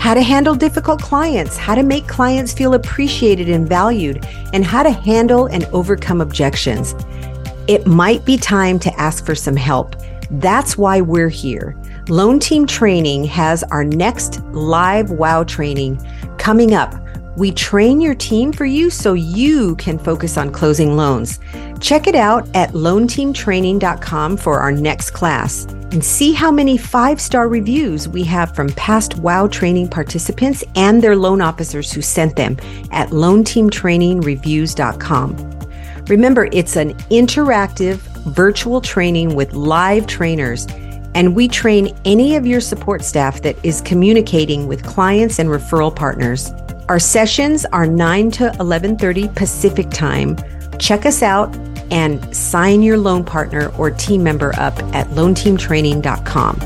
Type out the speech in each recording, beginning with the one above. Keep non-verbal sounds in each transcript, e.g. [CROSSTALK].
How to handle difficult clients, how to make clients feel appreciated and valued, and how to handle and overcome objections. It might be time to ask for some help. That's why we're here. Loan Team Training has our next live WOW training coming up we train your team for you so you can focus on closing loans. Check it out at loanteamtraining.com for our next class and see how many five star reviews we have from past WOW training participants and their loan officers who sent them at loanteamtrainingreviews.com. Remember, it's an interactive virtual training with live trainers and we train any of your support staff that is communicating with clients and referral partners. Our sessions are 9 to 11:30 Pacific Time. Check us out and sign your loan partner or team member up at loanteamtraining.com.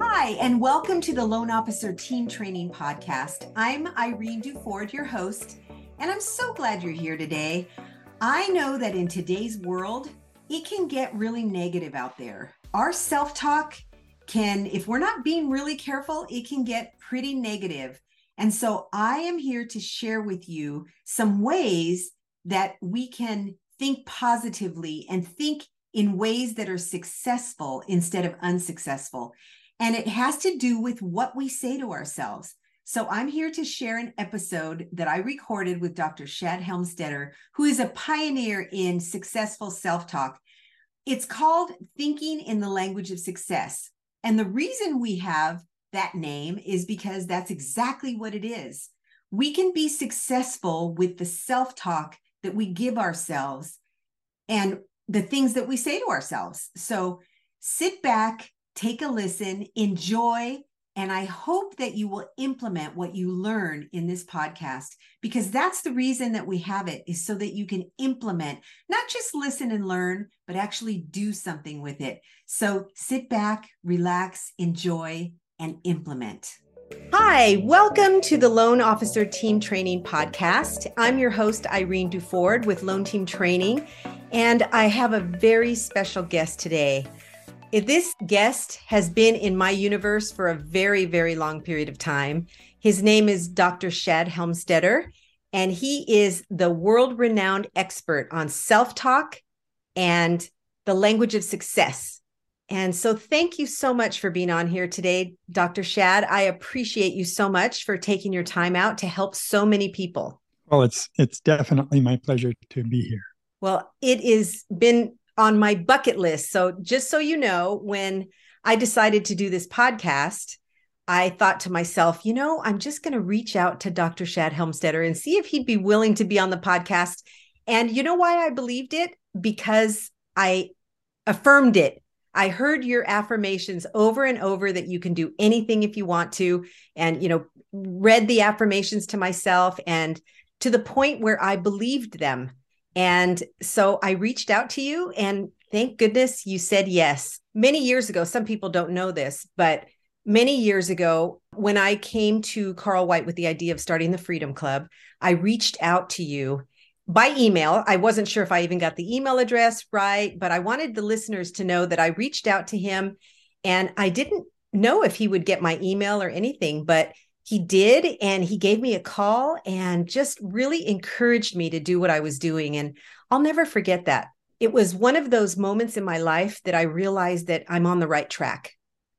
Hi, and welcome to the Loan Officer Team Training Podcast. I'm Irene Duford, your host and I'm so glad you're here today. I know that in today's world, it can get really negative out there. Our self talk can, if we're not being really careful, it can get pretty negative. And so I am here to share with you some ways that we can think positively and think in ways that are successful instead of unsuccessful. And it has to do with what we say to ourselves. So I'm here to share an episode that I recorded with Dr. Shad Helmstetter, who is a pioneer in successful self-talk. It's called Thinking in the Language of Success. And the reason we have that name is because that's exactly what it is. We can be successful with the self-talk that we give ourselves and the things that we say to ourselves. So sit back, take a listen, enjoy and I hope that you will implement what you learn in this podcast because that's the reason that we have it is so that you can implement, not just listen and learn, but actually do something with it. So sit back, relax, enjoy, and implement. Hi, welcome to the Loan Officer Team Training Podcast. I'm your host, Irene Duford with Loan Team Training, and I have a very special guest today. If this guest has been in my universe for a very, very long period of time. His name is Dr. Shad Helmstetter, and he is the world renowned expert on self talk and the language of success. And so, thank you so much for being on here today, Dr. Shad. I appreciate you so much for taking your time out to help so many people. Well, it's it's definitely my pleasure to be here. Well, it has been on my bucket list. So, just so you know, when I decided to do this podcast, I thought to myself, you know, I'm just going to reach out to Dr. Shad Helmstetter and see if he'd be willing to be on the podcast. And you know why I believed it? Because I affirmed it. I heard your affirmations over and over that you can do anything if you want to. And, you know, read the affirmations to myself and to the point where I believed them. And so I reached out to you and thank goodness you said yes. many years ago, some people don't know this, but many years ago, when I came to Carl White with the idea of starting the Freedom Club, I reached out to you by email. I wasn't sure if I even got the email address right, but I wanted the listeners to know that I reached out to him and I didn't know if he would get my email or anything, but he did. And he gave me a call and just really encouraged me to do what I was doing. And I'll never forget that. It was one of those moments in my life that I realized that I'm on the right track,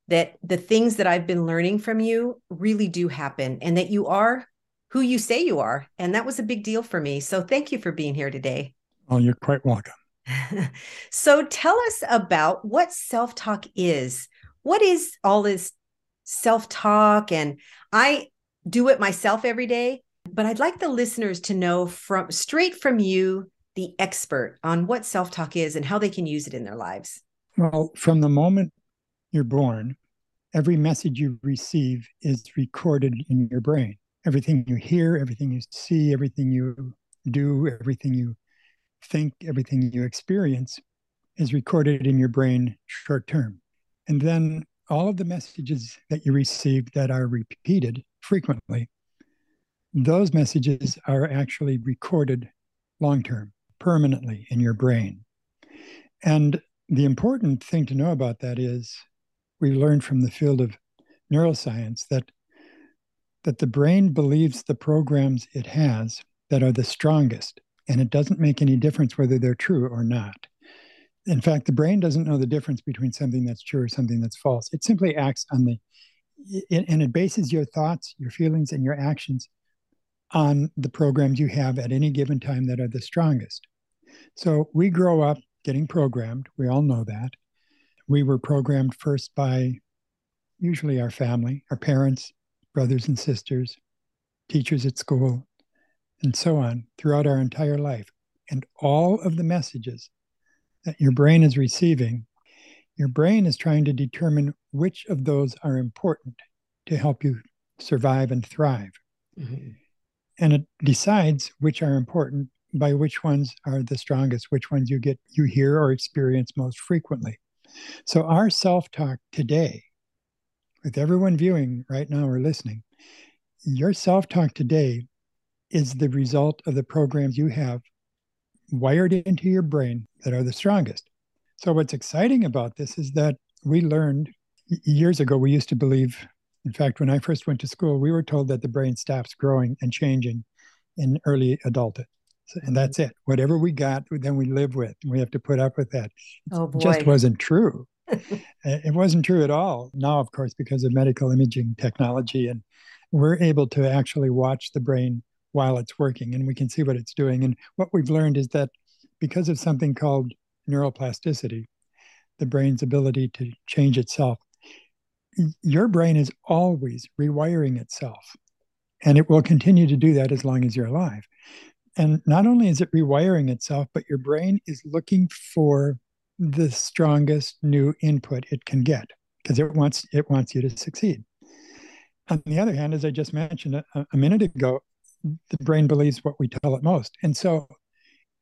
that the things that I've been learning from you really do happen, and that you are who you say you are. And that was a big deal for me. So thank you for being here today. Oh, you're quite welcome. [LAUGHS] [LAUGHS] so tell us about what self talk is. What is all this self talk? And I do it myself every day, but I'd like the listeners to know from straight from you, the expert, on what self talk is and how they can use it in their lives. Well, from the moment you're born, every message you receive is recorded in your brain everything you hear, everything you see, everything you do, everything you think, everything you experience is recorded in your brain short term. And then all of the messages that you receive that are repeated frequently, those messages are actually recorded long term, permanently in your brain. And the important thing to know about that is we learned from the field of neuroscience that that the brain believes the programs it has that are the strongest, and it doesn't make any difference whether they're true or not. In fact, the brain doesn't know the difference between something that's true or something that's false. It simply acts on the, and it bases your thoughts, your feelings, and your actions on the programs you have at any given time that are the strongest. So we grow up getting programmed. We all know that. We were programmed first by usually our family, our parents, brothers and sisters, teachers at school, and so on throughout our entire life. And all of the messages that your brain is receiving, your brain is trying to determine which of those are important to help you survive and thrive. Mm-hmm. And it decides which are important by which ones are the strongest, which ones you get you hear or experience most frequently. So our self-talk today with everyone viewing right now or listening, your self talk today is the result of the programs you have wired into your brain that are the strongest. So, what's exciting about this is that we learned years ago, we used to believe, in fact, when I first went to school, we were told that the brain stops growing and changing in early adulthood. So, and that's it. Whatever we got, then we live with. And we have to put up with that. Oh, boy. It just wasn't true. [LAUGHS] it wasn't true at all. Now, of course, because of medical imaging technology, and we're able to actually watch the brain while it's working and we can see what it's doing. And what we've learned is that because of something called neuroplasticity, the brain's ability to change itself, your brain is always rewiring itself. And it will continue to do that as long as you're alive. And not only is it rewiring itself, but your brain is looking for the strongest new input it can get because it wants it wants you to succeed. On the other hand, as I just mentioned a, a minute ago, the brain believes what we tell it most. And so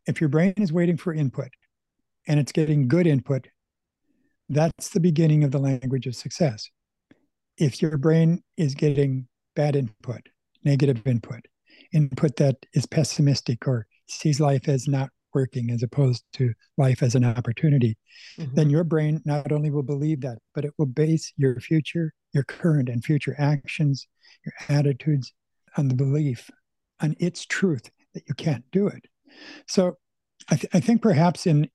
if your brain is waiting for input and it's getting good input, that's the beginning of the language of success. If your brain is getting bad input, negative input, input that is pessimistic or sees life as not working as opposed to life as an opportunity, mm-hmm. then your brain not only will believe that, but it will base your future, your current and future actions, your attitudes on the belief, on its truth that you can't do it. So I, th- I think perhaps in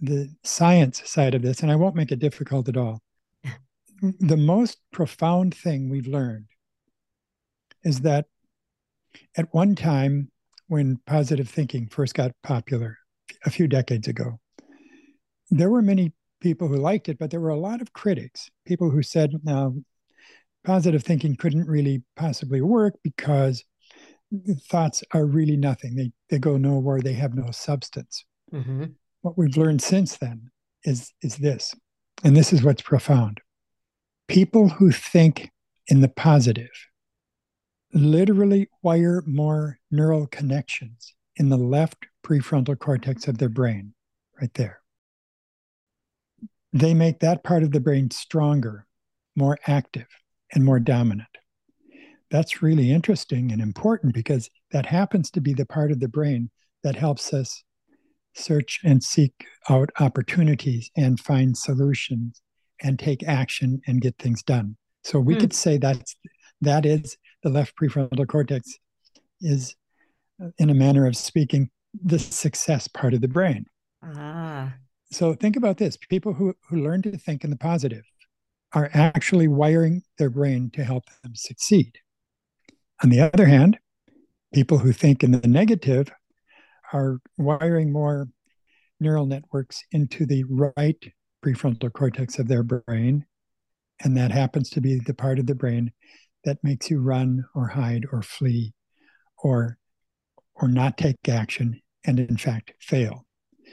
the science side of this, and I won't make it difficult at all, [LAUGHS] the most profound thing we've learned is that at one time when positive thinking first got popular a few decades ago. There were many people who liked it, but there were a lot of critics, people who said, now, positive thinking couldn't really possibly work because thoughts are really nothing. They, they go nowhere, they have no substance. Mm-hmm. What we've learned since then is, is this, and this is what's profound. People who think in the positive literally wire more neural connections in the left prefrontal cortex of their brain, right there. they make that part of the brain stronger, more active, and more dominant. That's really interesting and important because that happens to be the part of the brain that helps us search and seek out opportunities and find solutions and take action and get things done. So we mm. could say that's that is the left prefrontal cortex is in a manner of speaking the success part of the brain. Ah. So think about this. People who, who learn to think in the positive are actually wiring their brain to help them succeed. On the other hand, people who think in the negative are wiring more neural networks into the right prefrontal cortex of their brain. And that happens to be the part of the brain that makes you run or hide or flee or or not take action and in fact fail.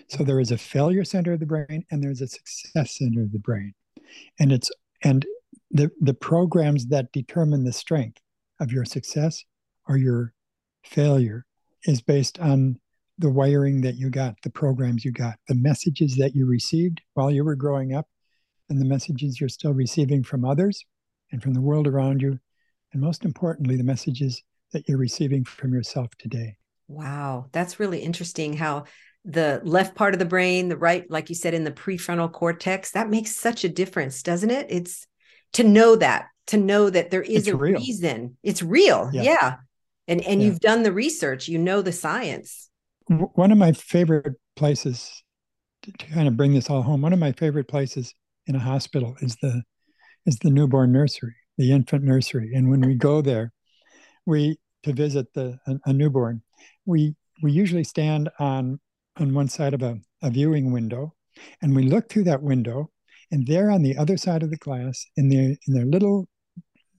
So there is a failure center of the brain and there's a success center of the brain. And it's and the the programs that determine the strength of your success or your failure is based on the wiring that you got, the programs you got, the messages that you received while you were growing up, and the messages you're still receiving from others and from the world around you. And most importantly, the messages that you're receiving from yourself today. Wow, that's really interesting how the left part of the brain, the right, like you said, in the prefrontal cortex, that makes such a difference, doesn't it? It's to know that, to know that there is it's a real. reason. It's real. Yeah. yeah. And and yeah. you've done the research, you know the science one of my favorite places to, kind of bring this all home one of my favorite places in a hospital is the is the newborn nursery the infant nursery and when we go there we to visit the a, a newborn we we usually stand on on one side of a, a viewing window and we look through that window and there on the other side of the glass in their in their little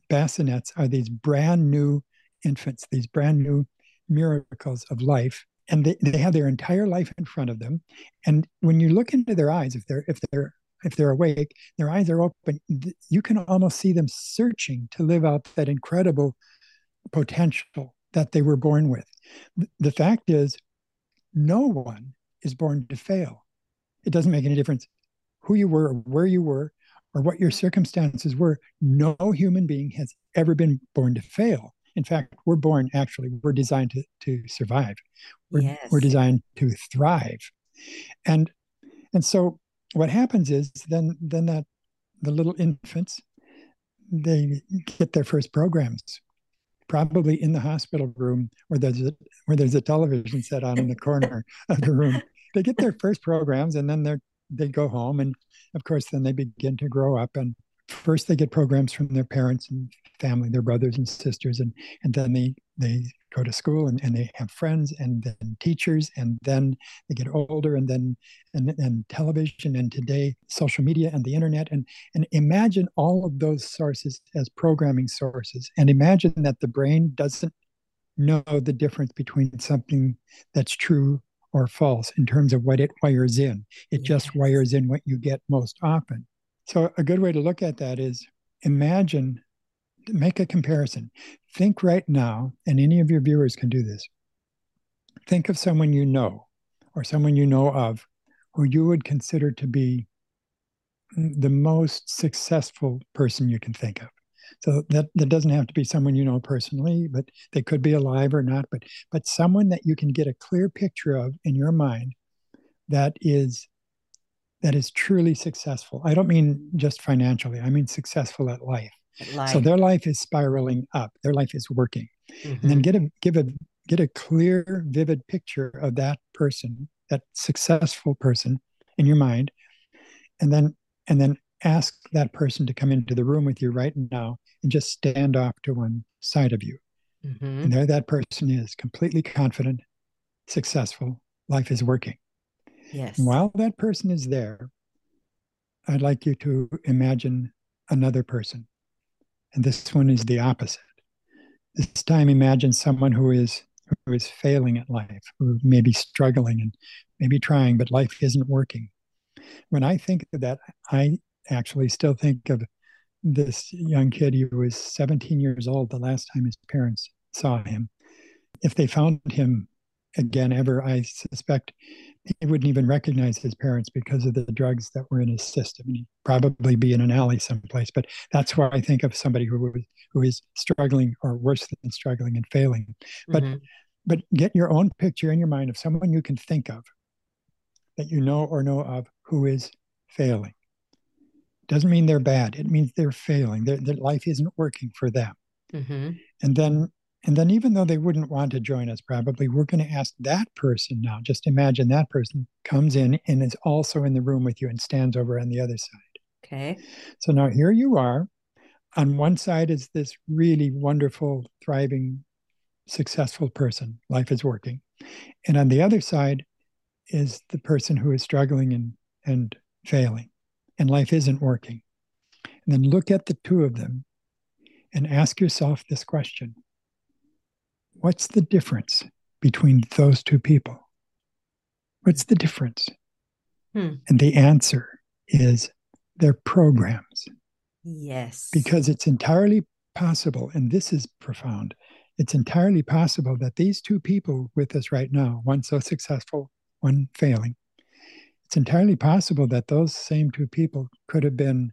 bassinets are these brand new infants these brand new miracles of life and they, they have their entire life in front of them. And when you look into their eyes if they're if they're if they're awake their eyes are open you can almost see them searching to live out that incredible potential that they were born with. The fact is no one is born to fail. It doesn't make any difference who you were or where you were or what your circumstances were no human being has ever been born to fail in fact, we're born actually, we're designed to, to survive. We're, yes. we're designed to thrive. And and so what happens is then then that the little infants, they get their first programs, probably in the hospital room where there's a where there's a television set on in the corner of the room. They get their first programs and then they're they go home and of course then they begin to grow up. And first they get programs from their parents and family, their brothers and sisters, and and then they they go to school and, and they have friends and then teachers and then they get older and then and, and television and today social media and the internet. And and imagine all of those sources as programming sources. And imagine that the brain doesn't know the difference between something that's true or false in terms of what it wires in it just wires in what you get most often so, a good way to look at that is imagine, make a comparison. Think right now, and any of your viewers can do this. Think of someone you know or someone you know of who you would consider to be mm, the most successful person you can think of. So that, that doesn't have to be someone you know personally, but they could be alive or not, but but someone that you can get a clear picture of in your mind that is that is truly successful. I don't mean just financially, I mean successful at life. life. So their life is spiraling up, their life is working. Mm-hmm. And then get a give a get a clear, vivid picture of that person, that successful person in your mind. And then and then ask that person to come into the room with you right now and just stand off to one side of you. Mm-hmm. And there that person is, completely confident, successful, life is working. Yes. while that person is there, I'd like you to imagine another person. And this one is the opposite. This time imagine someone who is who is failing at life, who may be struggling and maybe trying, but life isn't working. When I think of that, I actually still think of this young kid who was 17 years old the last time his parents saw him. If they found him again ever, I suspect he wouldn't even recognize his parents because of the drugs that were in his system. And he'd probably be in an alley someplace. But that's why I think of somebody who who is struggling or worse than struggling and failing. But mm-hmm. but get your own picture in your mind of someone you can think of that you know or know of who is failing. Doesn't mean they're bad. It means they're failing. Their, their life isn't working for them. Mm-hmm. And then and then, even though they wouldn't want to join us, probably, we're going to ask that person now. Just imagine that person comes in and is also in the room with you and stands over on the other side. Okay. So now here you are. On one side is this really wonderful, thriving, successful person. Life is working. And on the other side is the person who is struggling and, and failing, and life isn't working. And then look at the two of them and ask yourself this question what's the difference between those two people? What's the difference? Hmm. And the answer is their programs. Yes. Because it's entirely possible, and this is profound, it's entirely possible that these two people with us right now, one so successful, one failing, it's entirely possible that those same two people could have been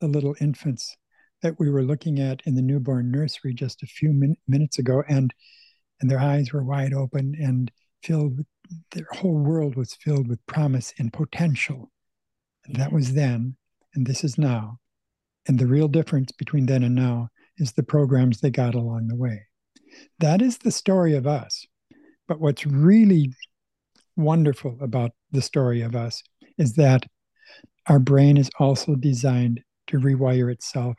the little infants that we were looking at in the newborn nursery just a few min- minutes ago, and and their eyes were wide open and filled with their whole world was filled with promise and potential. And that was then, and this is now. And the real difference between then and now is the programs they got along the way. That is the story of us. But what's really wonderful about the story of us is that our brain is also designed to rewire itself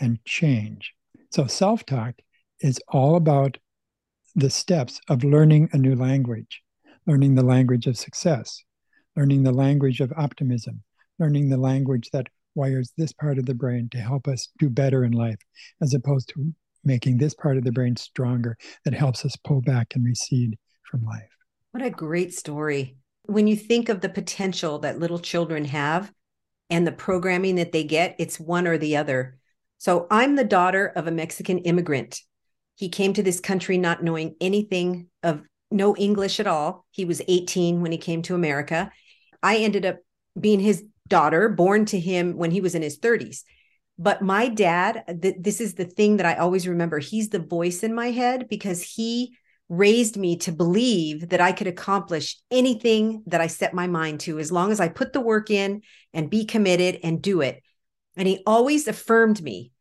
and change. So self talk is all about the steps of learning a new language, learning the language of success, learning the language of optimism, learning the language that wires this part of the brain to help us do better in life, as opposed to making this part of the brain stronger that helps us pull back and recede from life. What a great story. When you think of the potential that little children have and the programming that they get, it's one or the other. So I'm the daughter of a Mexican immigrant. He came to this country not knowing anything of no English at all. He was 18 when he came to America. I ended up being his daughter, born to him when he was in his 30s. But my dad, th- this is the thing that I always remember. He's the voice in my head because he raised me to believe that I could accomplish anything that I set my mind to as long as I put the work in and be committed and do it. And he always affirmed me.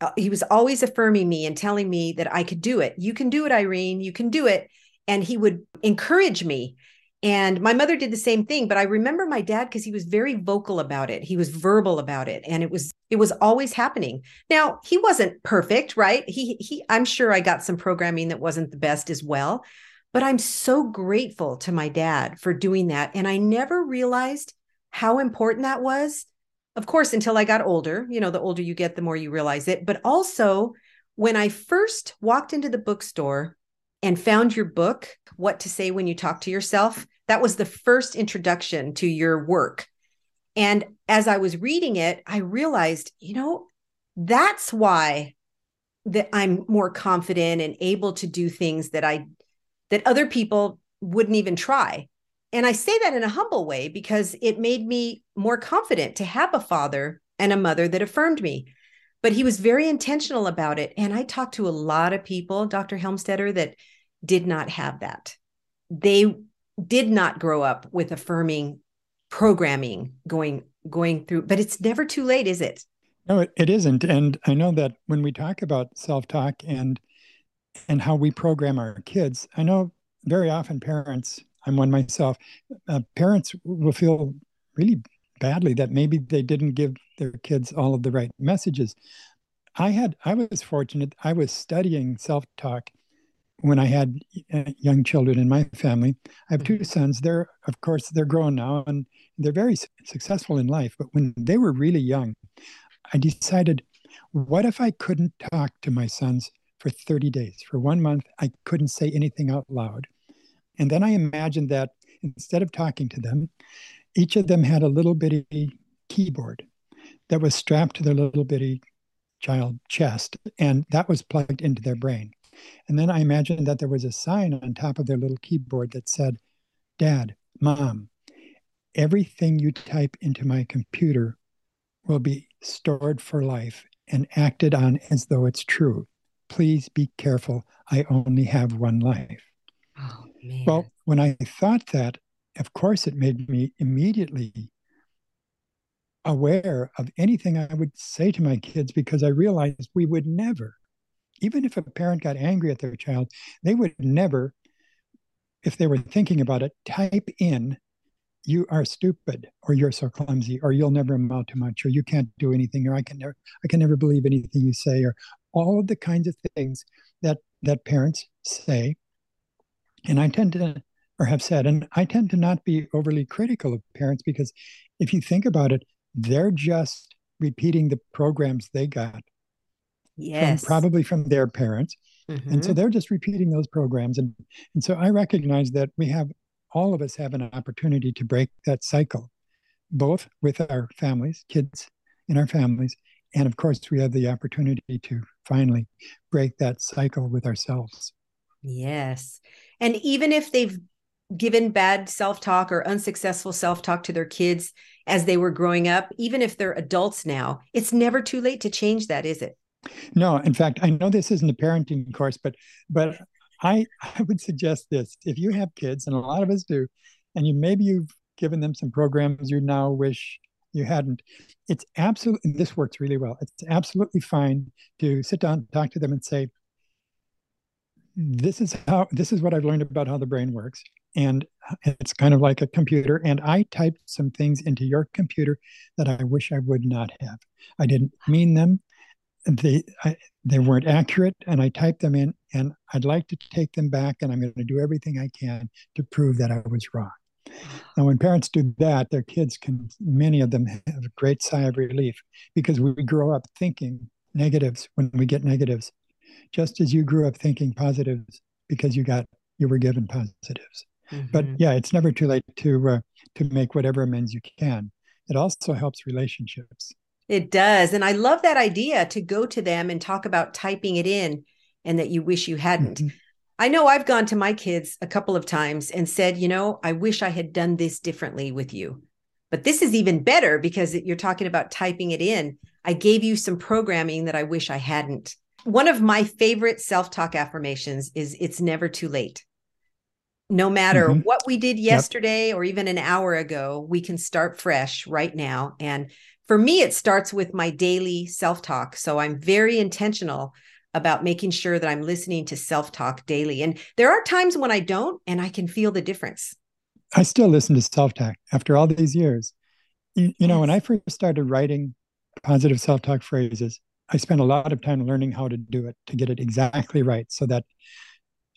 Uh, he was always affirming me and telling me that I could do it. You can do it, Irene. You can do it. And he would encourage me. And my mother did the same thing, but I remember my dad because he was very vocal about it. He was verbal about it and it was it was always happening. Now, he wasn't perfect, right? He he I'm sure I got some programming that wasn't the best as well, but I'm so grateful to my dad for doing that and I never realized how important that was. Of course, until I got older, you know, the older you get, the more you realize it, but also when I first walked into the bookstore and found your book, What to Say When You Talk to Yourself. That was the first introduction to your work. And as I was reading it, I realized, you know, that's why that I'm more confident and able to do things that I that other people wouldn't even try. And I say that in a humble way because it made me more confident to have a father and a mother that affirmed me but he was very intentional about it. And I talked to a lot of people, Dr. Helmstetter, that did not have that. They did not grow up with affirming programming going going through, but it's never too late, is it? No, it, it isn't. And I know that when we talk about self-talk and and how we program our kids, I know very often parents, I'm one myself, uh, parents will feel really badly that maybe they didn't give their kids all of the right messages. I had I was fortunate. I was studying self-talk when I had uh, young children in my family. I have two mm-hmm. sons. They're of course they're grown now and they're very successful in life. But when they were really young, I decided, what if I couldn't talk to my sons for 30 days? For one month, I couldn't say anything out loud. And then I imagined that instead of talking to them, each of them had a little bitty keyboard that was strapped to their little bitty child chest, and that was plugged into their brain. And then I imagined that there was a sign on top of their little keyboard that said, Dad, Mom, everything you type into my computer will be stored for life and acted on as though it's true. Please be careful. I only have one life. Oh, well, when I thought that, of course, it made me immediately aware of anything I would say to my kids because I realized we would never, even if a parent got angry at their child, they would never, if they were thinking about it, type in, you are stupid, or you're so clumsy, or you'll never amount to much, or you can't do anything, or I can never, I can never believe anything you say, or all of the kinds of things that that parents say. And I tend to or have said, and I tend to not be overly critical of parents because if you think about it, they're just repeating the programs they got. Yes. From, probably from their parents. Mm-hmm. And so mm-hmm. they're just repeating those programs. And, and so I recognize that we have, all of us have an opportunity to break that cycle, both with our families, kids in our families. And of course, we have the opportunity to finally break that cycle with ourselves. Yes. And even if they've given bad self talk or unsuccessful self talk to their kids as they were growing up, even if they're adults now, it's never too late to change that, is it? No, in fact, I know this isn't a parenting course, but but I I would suggest this: if you have kids, and a lot of us do, and you maybe you've given them some programs you now wish you hadn't, it's absolutely this works really well. It's absolutely fine to sit down, talk to them, and say, "This is how this is what I've learned about how the brain works." and it's kind of like a computer and i typed some things into your computer that i wish i would not have i didn't mean them they I, they weren't accurate and i typed them in and i'd like to take them back and i'm going to do everything i can to prove that i was wrong and when parents do that their kids can many of them have a great sigh of relief because we grow up thinking negatives when we get negatives just as you grew up thinking positives because you got you were given positives Mm-hmm. But yeah, it's never too late to uh, to make whatever amends you can. It also helps relationships. It does, and I love that idea to go to them and talk about typing it in, and that you wish you hadn't. Mm-hmm. I know I've gone to my kids a couple of times and said, you know, I wish I had done this differently with you. But this is even better because you're talking about typing it in. I gave you some programming that I wish I hadn't. One of my favorite self talk affirmations is it's never too late no matter mm-hmm. what we did yesterday yep. or even an hour ago, we can start fresh right now. And for me, it starts with my daily self talk. So I'm very intentional about making sure that I'm listening to self talk daily. And there are times when I don't, and I can feel the difference. I still listen to self talk after all these years. You, you yes. know, when I first started writing positive self talk phrases, I spent a lot of time learning how to do it to get it exactly right so that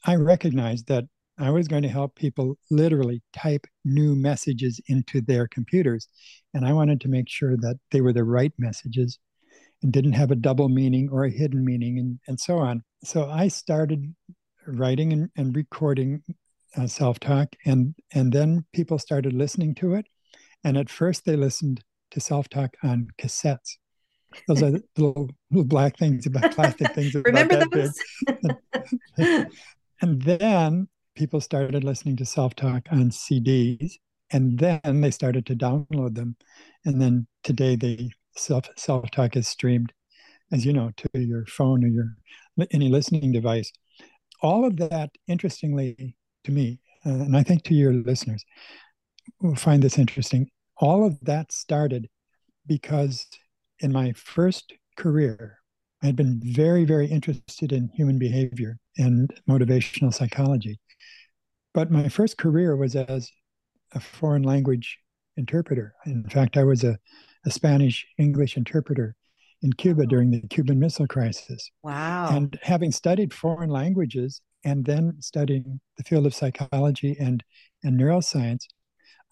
I recognized that I was going to help people literally type new messages into their computers. And I wanted to make sure that they were the right messages and didn't have a double meaning or a hidden meaning and, and so on. So I started writing and, and recording uh, self talk, and, and then people started listening to it. And at first, they listened to self talk on cassettes. Those are [LAUGHS] little, little black things about plastic things. [LAUGHS] Remember those? [LAUGHS] and then people started listening to self talk on CDs, and then they started to download them. And then today, the self self talk is streamed, as you know, to your phone or your any listening device. All of that, interestingly to me, uh, and I think to your listeners, will find this interesting. All of that started because in my first career, I had been very, very interested in human behavior and motivational psychology. But my first career was as a foreign language interpreter. In fact, I was a, a Spanish English interpreter in Cuba during the Cuban Missile Crisis. Wow. And having studied foreign languages and then studying the field of psychology and, and neuroscience,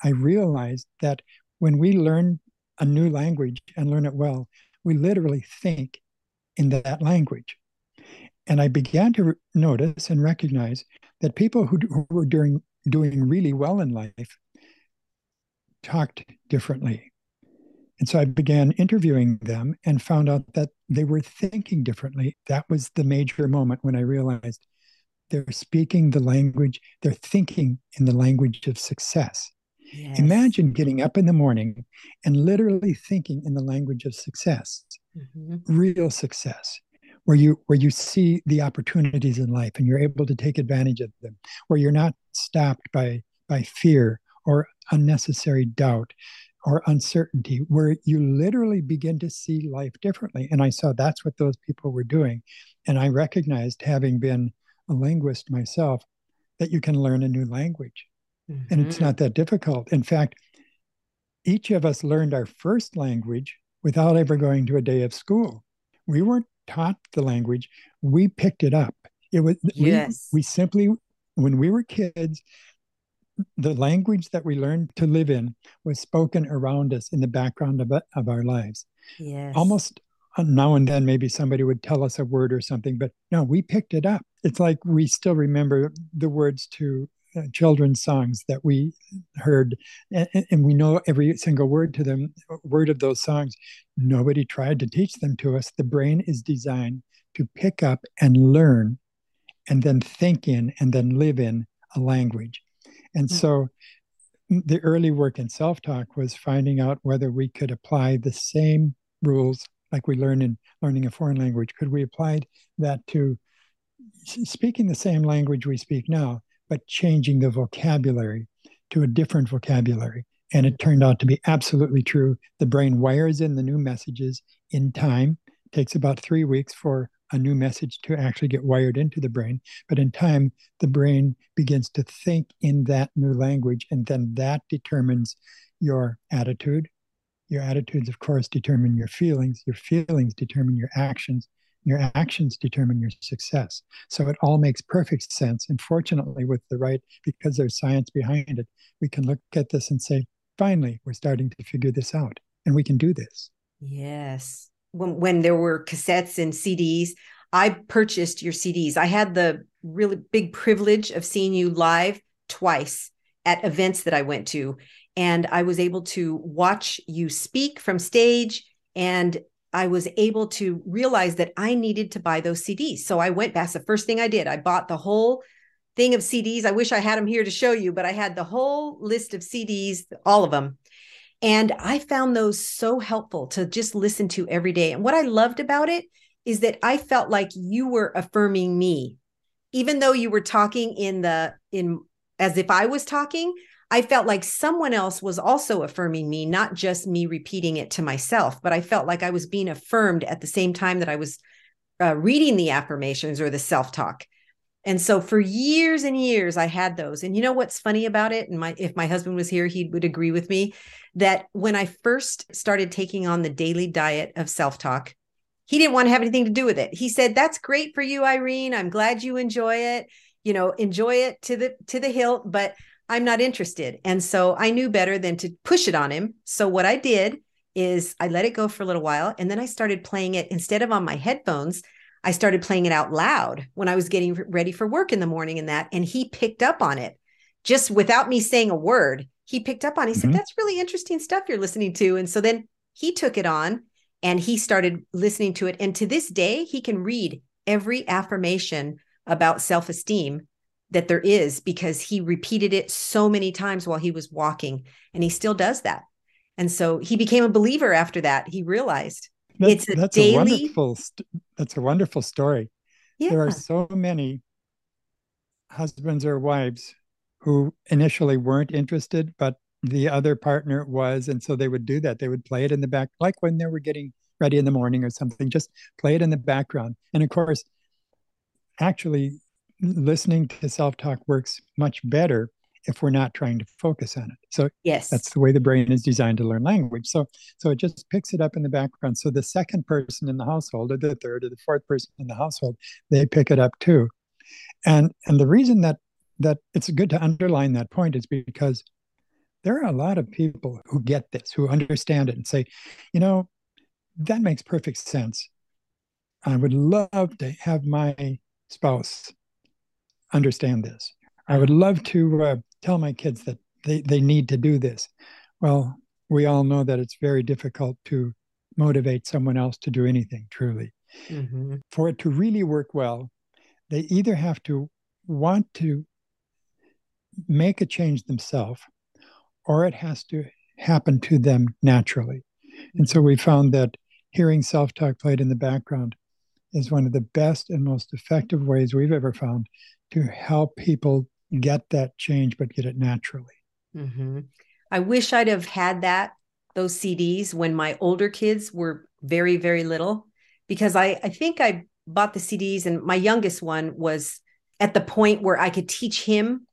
I realized that when we learn a new language and learn it well, we literally think in that language. And I began to notice and recognize that people who, who were doing doing really well in life talked differently. And so I began interviewing them and found out that they were thinking differently. That was the major moment when I realized they're speaking the language, they're thinking in the language of success. Yes. Imagine getting up in the morning and literally thinking in the language of success, mm-hmm. real success, where you where you see the opportunities in life and you're able to take advantage of them, where you're not stopped by by fear or unnecessary doubt or uncertainty, where you literally begin to see life differently. And I saw that's what those people were doing. And I recognized, having been a linguist myself, that you can learn a new language Mm-hmm. And it's not that difficult. In fact, each of us learned our first language without ever going to a day of school. We weren't taught the language, we picked it up. It was yes. we, we simply when we were kids, the language that we learned to live in was spoken around us in the background of, of our lives. Yes. Almost uh, now and then, maybe somebody would tell us a word or something, but no, we picked it up. It's like we still remember the words to uh, children's songs that we heard and, and, we know every single word to them word of those songs. Nobody tried to teach them to us. The brain is designed to pick up and learn and then think in and then live in a language. And mm-hmm. so the early work in self-talk was finding out whether we could apply the same rules like we learn in learning a foreign language. Could we apply that to speaking the same language we speak now but changing the vocabulary to a different vocabulary. And it turned out to be absolutely true. The brain wires in the new messages in time. It takes about three weeks for a new message to actually get wired into the brain. But in time, the brain begins to think in that new language, and then that determines your attitude. Your attitudes, of course, determine your feelings. Your feelings determine your actions. Your actions determine your success. So it all makes perfect sense. And fortunately, with the right, because there's science behind it, we can look at this and say, finally, we're starting to figure this out and we can do this. Yes. When, when there were cassettes and CDs, I purchased your CDs. I had the really big privilege of seeing you live twice at events that I went to. And I was able to watch you speak from stage and I was able to realize that I needed to buy those CDs. So I went, that's the first thing I did. I bought the whole thing of CDs. I wish I had them here to show you, but I had the whole list of CDs, all of them. And I found those so helpful to just listen to every day. And what I loved about it is that I felt like you were affirming me. Even though you were talking in the in as if I was talking, I felt like someone else was also affirming me, not just me repeating it to myself, but I felt like I was being affirmed at the same time that I was uh, reading the affirmations or the self talk. And so for years and years, I had those. And you know what's funny about it? And my if my husband was here, he would agree with me that when I first started taking on the daily diet of self talk, he didn't want to have anything to do with it. He said, "That's great for you, Irene. I'm glad you enjoy it. You know, enjoy it to the to the hilt, but I'm not interested. And so I knew better than to push it on him. So what I did is I let it go for a little while and then I started playing it instead of on my headphones. I started playing it out loud when I was getting ready for work in the morning and that and he picked up on it just without me saying a word. He picked up on. It. He mm-hmm. said that's really interesting stuff you're listening to and so then he took it on and he started listening to it and to this day he can read every affirmation about self-esteem that there is because he repeated it so many times while he was walking and he still does that. And so he became a believer after that. He realized that's, it's a that's daily a wonderful that's a wonderful story. Yeah. there are so many husbands or wives who initially weren't interested but the other partner was and so they would do that. They would play it in the back like when they were getting ready in the morning or something just play it in the background. And of course actually listening to self talk works much better if we're not trying to focus on it. So yes, that's the way the brain is designed to learn language. So so it just picks it up in the background. So the second person in the household, or the third, or the fourth person in the household, they pick it up too. And and the reason that that it's good to underline that point is because there are a lot of people who get this, who understand it, and say, you know, that makes perfect sense. I would love to have my spouse understand this. I would love to uh, tell my kids that they, they need to do this. Well, we all know that it's very difficult to motivate someone else to do anything truly. Mm-hmm. For it to really work well, they either have to want to make a change themselves or it has to happen to them naturally. And so we found that hearing self talk played in the background is one of the best and most effective ways we've ever found to help people get that change, but get it naturally. Mm-hmm. I wish I'd have had that, those CDs when my older kids were very, very little, because I, I think I bought the CDs and my youngest one was at the point where I could teach him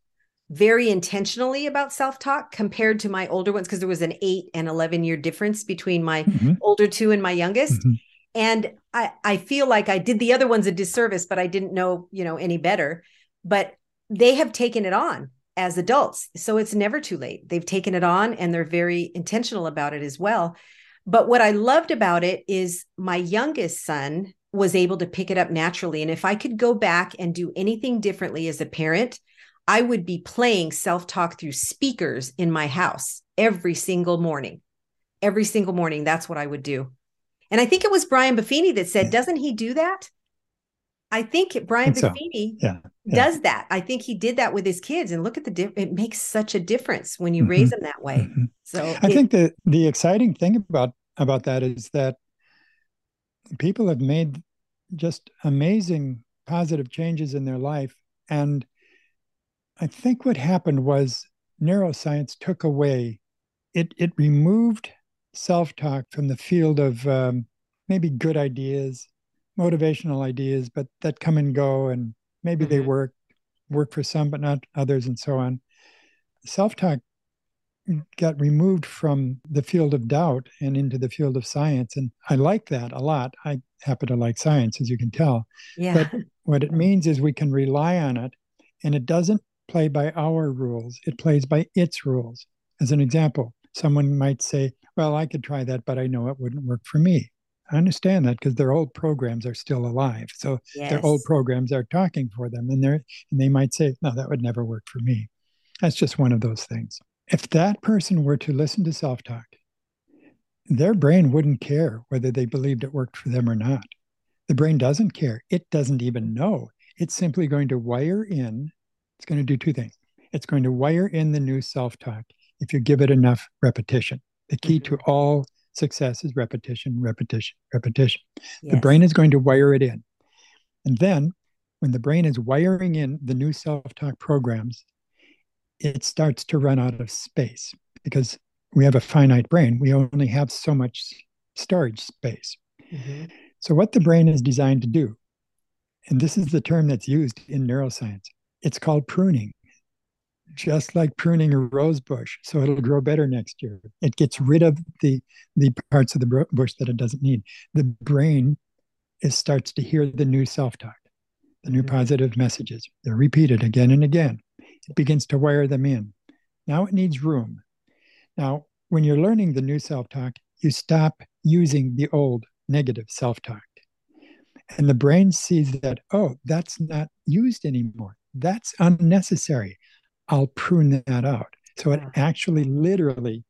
very intentionally about self-talk compared to my older ones because there was an 8 and 11 year difference between my mm-hmm. older two and my youngest mm-hmm. and I I feel like I did the other ones a disservice but I didn't know you know any better but they have taken it on as adults so it's never too late they've taken it on and they're very intentional about it as well but what I loved about it is my youngest son was able to pick it up naturally and if I could go back and do anything differently as a parent I would be playing self talk through speakers in my house every single morning. Every single morning. That's what I would do. And I think it was Brian Buffini that said, mm. doesn't he do that? I think Brian think Buffini so. yeah. Yeah. does that. I think he did that with his kids. And look at the, di- it makes such a difference when you mm-hmm. raise them that way. Mm-hmm. So I it, think the the exciting thing about, about that is that people have made just amazing positive changes in their life. And I think what happened was neuroscience took away, it, it removed self talk from the field of um, maybe good ideas, motivational ideas, but that come and go, and maybe mm-hmm. they work work for some, but not others, and so on. Self talk got removed from the field of doubt and into the field of science, and I like that a lot. I happen to like science, as you can tell. Yeah. But what it [LAUGHS] means is we can rely on it, and it doesn't play by our rules, it plays by its rules. As an example, someone might say, Well, I could try that, but I know it wouldn't work for me. I understand that because their old programs are still alive. So yes. their old programs are talking for them and they're and they might say, No, that would never work for me. That's just one of those things. If that person were to listen to self-talk, their brain wouldn't care whether they believed it worked for them or not. The brain doesn't care. It doesn't even know. It's simply going to wire in it's going to do two things. It's going to wire in the new self talk if you give it enough repetition. The key mm-hmm. to all success is repetition, repetition, repetition. Yes. The brain is going to wire it in. And then when the brain is wiring in the new self talk programs, it starts to run out of space because we have a finite brain. We only have so much storage space. Mm-hmm. So, what the brain is designed to do, and this is the term that's used in neuroscience, it's called pruning, just like pruning a rose bush, so it'll grow better next year. It gets rid of the the parts of the bush that it doesn't need. The brain is starts to hear the new self-talk, the new positive messages. They're repeated again and again. It begins to wire them in. Now it needs room. Now, when you're learning the new self-talk, you stop using the old negative self-talk. And the brain sees that, oh, that's not used anymore that's unnecessary. I'll prune that out. So it actually literally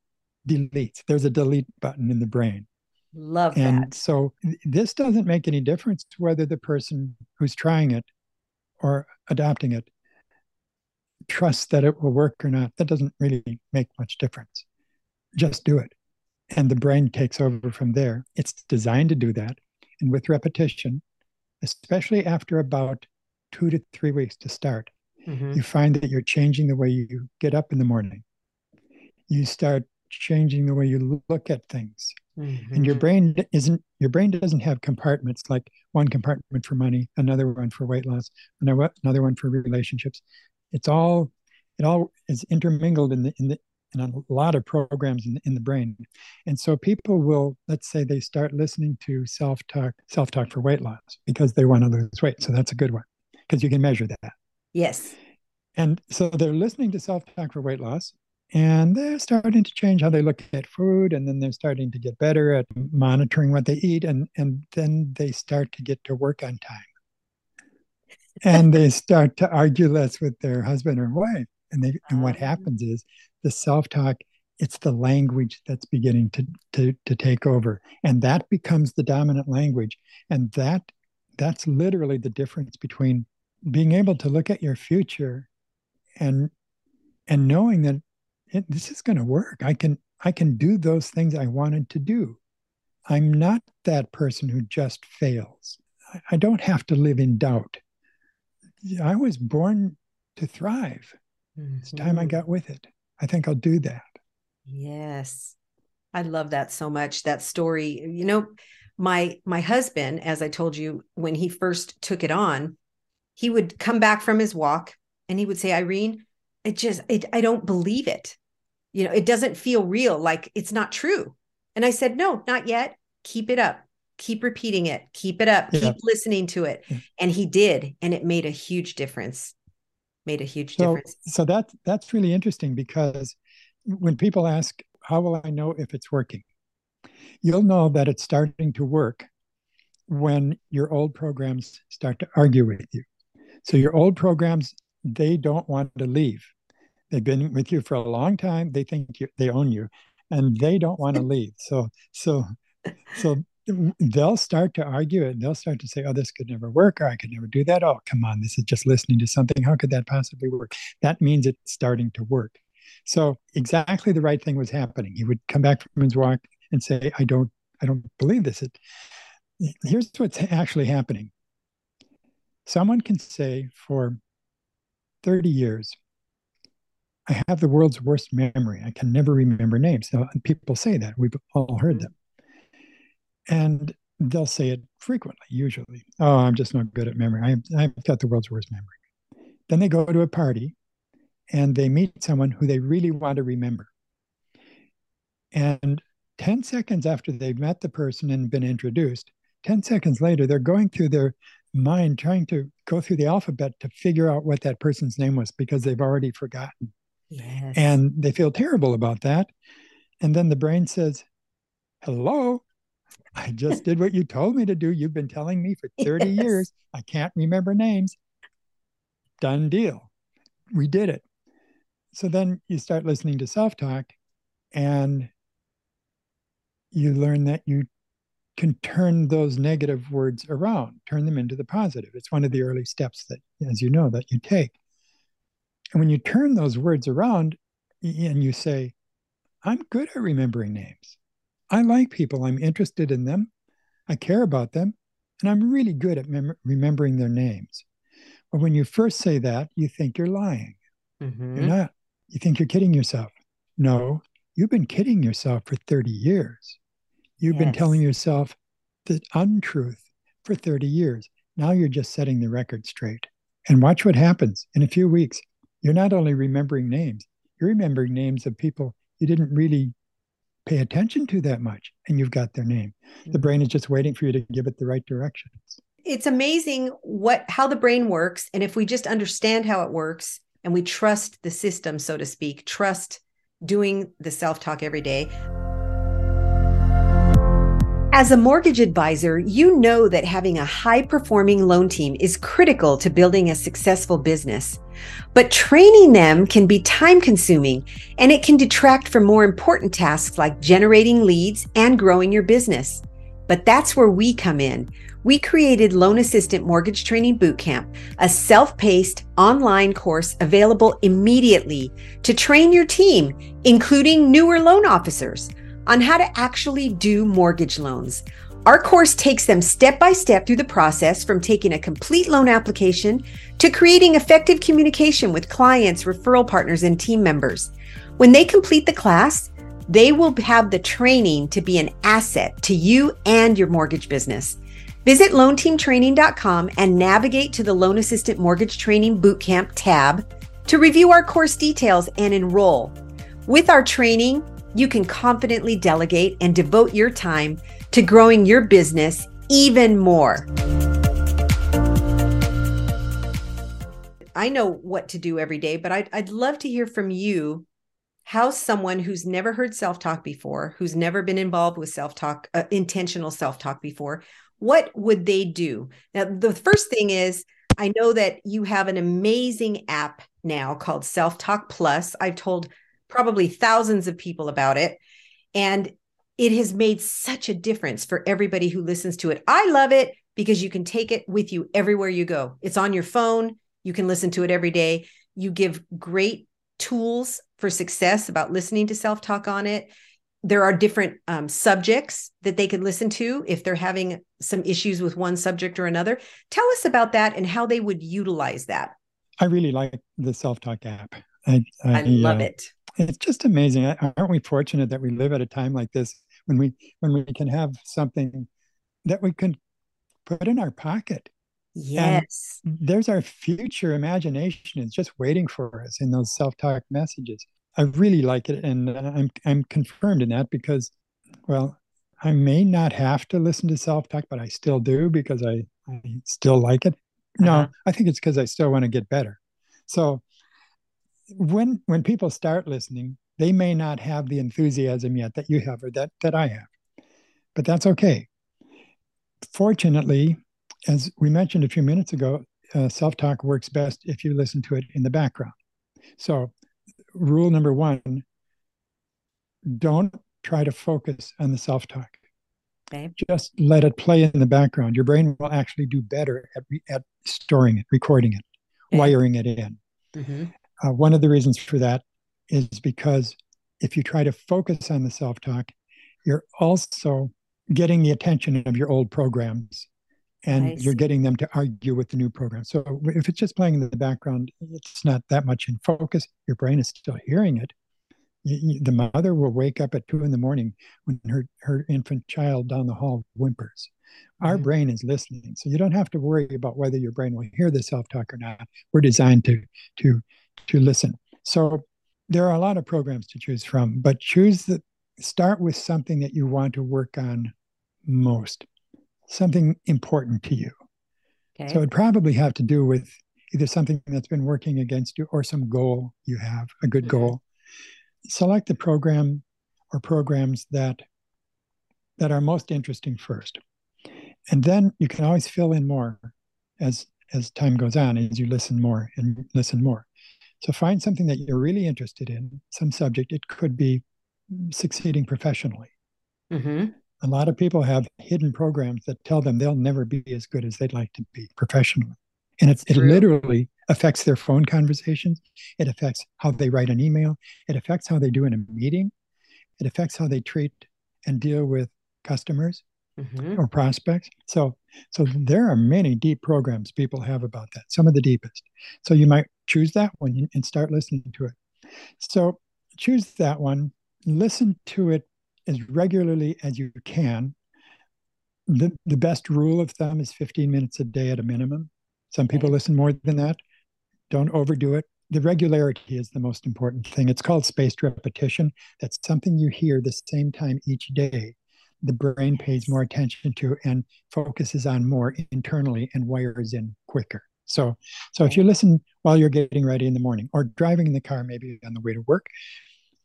deletes. There's a delete button in the brain. Love and that. so this doesn't make any difference whether the person who's trying it or adopting it trusts that it will work or not. That doesn't really make much difference. Just do it. And the brain takes over from there. It's designed to do that. And with repetition, especially after about two to three weeks to start, mm-hmm. you find that you're changing the way you get up in the morning. You start changing the way you look at things. Mm-hmm. And your brain isn't your brain doesn't have compartments like one compartment for money, another one for weight loss, another one for relationships. It's all it all is intermingled in the in the in a lot of programs in, in the brain. And so people will, let's say they start listening to self-talk, self-talk for weight loss because they want to lose weight. So that's a good one because you can measure that. Yes. And so they're listening to self talk for weight loss and they're starting to change how they look at food and then they're starting to get better at monitoring what they eat and and then they start to get to work on time [LAUGHS] and they start to argue less with their husband or wife and they and what ah. happens is the self-talk it's the language that's beginning to to to take over and that becomes the dominant language and that that's literally the difference between being able to look at your future and and knowing that this is going to work. I can I can do those things I wanted to do. I'm not that person who just fails. I don't have to live in doubt. I was born to thrive. Mm-hmm. It's time I mm-hmm. got with it. I think I'll do that. Yes. I love that so much. That story, you know, my my husband, as I told you, when he first took it on, he would come back from his walk and he would say, Irene, it just it, I don't believe it. You know, it doesn't feel real, like it's not true. And I said, No, not yet. Keep it up. Keep repeating it. Keep it up. Yeah. Keep listening to it. Yeah. And he did, and it made a huge difference. Made a huge so, difference. So that that's really interesting because when people ask, "How will I know if it's working?" You'll know that it's starting to work when your old programs start to argue with you. So your old programs, they don't want to leave. They've been with you for a long time. They think you, they own you, and they don't want to [LAUGHS] leave. So so so they'll start to argue it. They'll start to say, "Oh, this could never work," or "I could never do that." Oh, come on, this is just listening to something. How could that possibly work? That means it's starting to work. So exactly the right thing was happening. He would come back from his walk and say, "I don't, I don't believe this." It, here's what's actually happening. Someone can say for 30 years, I have the world's worst memory. I can never remember names. Now, people say that. We've all heard mm-hmm. them. And they'll say it frequently, usually. Oh, I'm just not good at memory. I, I've got the world's worst memory. Then they go to a party and they meet someone who they really want to remember. And 10 seconds after they've met the person and been introduced, 10 seconds later, they're going through their mind trying to go through the alphabet to figure out what that person's name was because they've already forgotten. Yes. And they feel terrible about that. And then the brain says, Hello, I just did what you told me to do. You've been telling me for [LAUGHS] 30 yes. years. I can't remember names. Done deal. We did it. So then you start listening to self talk and you learn that you can turn those negative words around, turn them into the positive. It's one of the early steps that, as you know, that you take. And when you turn those words around and you say, I'm good at remembering names. I like people. I'm interested in them. I care about them. And I'm really good at mem- remembering their names. But when you first say that, you think you're lying. Mm-hmm. You're not. You think you're kidding yourself. No, you've been kidding yourself for 30 years. You've yes. been telling yourself the untruth for 30 years. Now you're just setting the record straight. And watch what happens in a few weeks. You're not only remembering names, you're remembering names of people you didn't really pay attention to that much, and you've got their name. Mm-hmm. The brain is just waiting for you to give it the right directions. It's amazing what how the brain works, and if we just understand how it works and we trust the system, so to speak, trust doing the self talk every day. As a mortgage advisor, you know that having a high performing loan team is critical to building a successful business. But training them can be time consuming and it can detract from more important tasks like generating leads and growing your business. But that's where we come in. We created Loan Assistant Mortgage Training Bootcamp, a self paced online course available immediately to train your team, including newer loan officers on how to actually do mortgage loans. Our course takes them step by step through the process from taking a complete loan application to creating effective communication with clients, referral partners, and team members. When they complete the class, they will have the training to be an asset to you and your mortgage business. Visit loanteamtraining.com and navigate to the Loan Assistant Mortgage Training Bootcamp tab to review our course details and enroll. With our training, you can confidently delegate and devote your time to growing your business even more. I know what to do every day, but I'd, I'd love to hear from you how someone who's never heard self talk before, who's never been involved with self talk, uh, intentional self talk before, what would they do? Now, the first thing is, I know that you have an amazing app now called Self Talk Plus. I've told probably thousands of people about it. And it has made such a difference for everybody who listens to it. I love it because you can take it with you everywhere you go. It's on your phone. You can listen to it every day. You give great tools for success about listening to self talk on it. There are different um, subjects that they could listen to if they're having some issues with one subject or another. Tell us about that and how they would utilize that. I really like the self talk app. I, I, I love uh, it. It's just amazing. Aren't we fortunate that we live at a time like this when we when we can have something that we can put in our pocket Yes. And there's our future imagination is just waiting for us in those self-talk messages. I really like it and I'm I'm confirmed in that because well, I may not have to listen to self-talk but I still do because I I still like it. No, uh-huh. I think it's because I still want to get better. So when when people start listening, they may not have the enthusiasm yet that you have or that that I have. But that's okay. Fortunately, as we mentioned a few minutes ago, uh, self talk works best if you listen to it in the background. So, rule number one don't try to focus on the self talk. Okay. Just let it play in the background. Your brain will actually do better at, re- at storing it, recording it, okay. wiring it in. Mm-hmm. Uh, one of the reasons for that is because if you try to focus on the self talk, you're also getting the attention of your old programs and you're getting them to argue with the new program. So if it's just playing in the background, it's not that much in focus. Your brain is still hearing it. The mother will wake up at two in the morning when her, her infant child down the hall whimpers. Our mm-hmm. brain is listening, so you don't have to worry about whether your brain will hear the self-talk or not. We're designed to to to listen. So there are a lot of programs to choose from, but choose the start with something that you want to work on most something important to you. Okay. So it probably have to do with either something that's been working against you or some goal you have, a good mm-hmm. goal. Select the program or programs that that are most interesting first. And then you can always fill in more as as time goes on as you listen more and listen more. So find something that you're really interested in, some subject. It could be succeeding professionally. Mm-hmm a lot of people have hidden programs that tell them they'll never be as good as they'd like to be professionally. And it literally affects their phone conversations. It affects how they write an email. It affects how they do in a meeting. It affects how they treat and deal with customers mm-hmm. or prospects. So, so there are many deep programs people have about that. Some of the deepest. So you might choose that one and start listening to it. So choose that one. Listen to it as regularly as you can. The, the best rule of thumb is 15 minutes a day at a minimum. Some people listen more than that. Don't overdo it. The regularity is the most important thing. It's called spaced repetition. That's something you hear the same time each day. The brain pays more attention to and focuses on more internally and wires in quicker. So, so if you listen while you're getting ready in the morning or driving in the car, maybe on the way to work,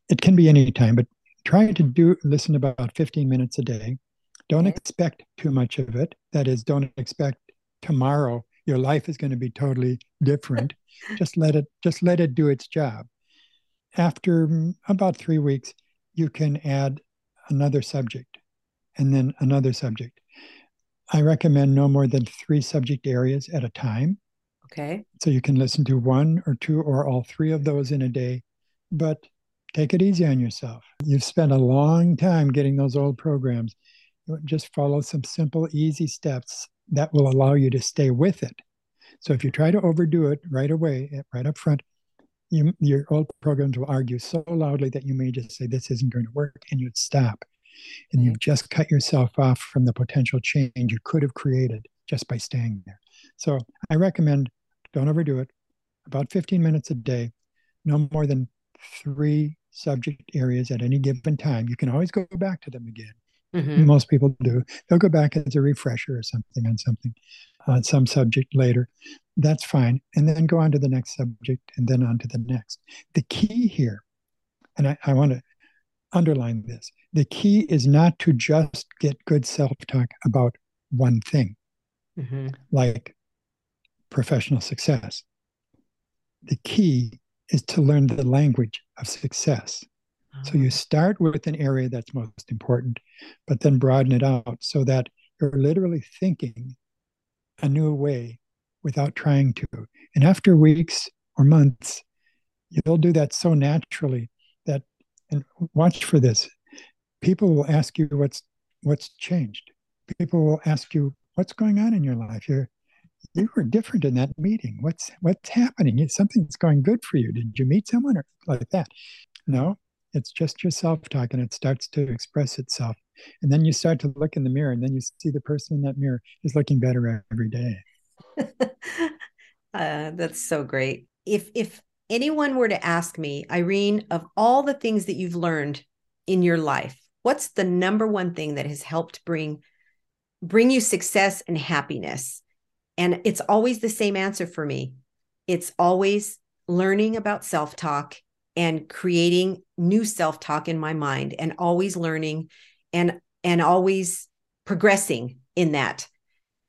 it can be any time, but try to do listen about 15 minutes a day. Don't expect too much of it. That is don't expect tomorrow your life is going to be totally different. [LAUGHS] Just let it just let it do its job. After about 3 weeks you can add another subject and then another subject i recommend no more than 3 subject areas at a time okay so you can listen to one or two or all three of those in a day but take it easy on yourself. You've spent a long time getting those old programs. Just follow some simple, easy steps that will allow you to stay with it. So if you try to overdo it right away, right up front, you, your old programs will argue so loudly that you may just say, This isn't going to work, and you'd stop. And you've just cut yourself off from the potential change you could have created just by staying there. So I recommend don't overdo it. About 15 minutes a day, no more than three subject areas at any given time. You can always go back to them again. Mm-hmm. Most people do. They'll go back as a refresher or something on something, on some subject later. That's fine. And then go on to the next subject and then on to the next. The key here, and I, I want to underline this the key is not to just get good self talk about one thing, mm-hmm. like professional success. The key is to learn the language of success. So you ah. start with an area that's most important, but then broaden it out so that you're literally thinking a new way without trying to. And after weeks or months, you'll do that so naturally that and watch for this people will ask you what's what's changed. People will ask you what's going on in your life? You're you were different in that meeting. What's what's happening? Something's going good for you. Did you meet someone or like that? No it's just your self-talk and it starts to express itself. And then you start to look in the mirror and then you see the person in that mirror is looking better every day. [LAUGHS] Uh, that's so great. If if anyone were to ask me irene of all the things that you've learned in your life what's the number one thing that has helped bring bring you success and happiness? And it's always the same answer for me. It's always learning about self-talk and creating new self-talk in my mind and always learning and and always progressing in that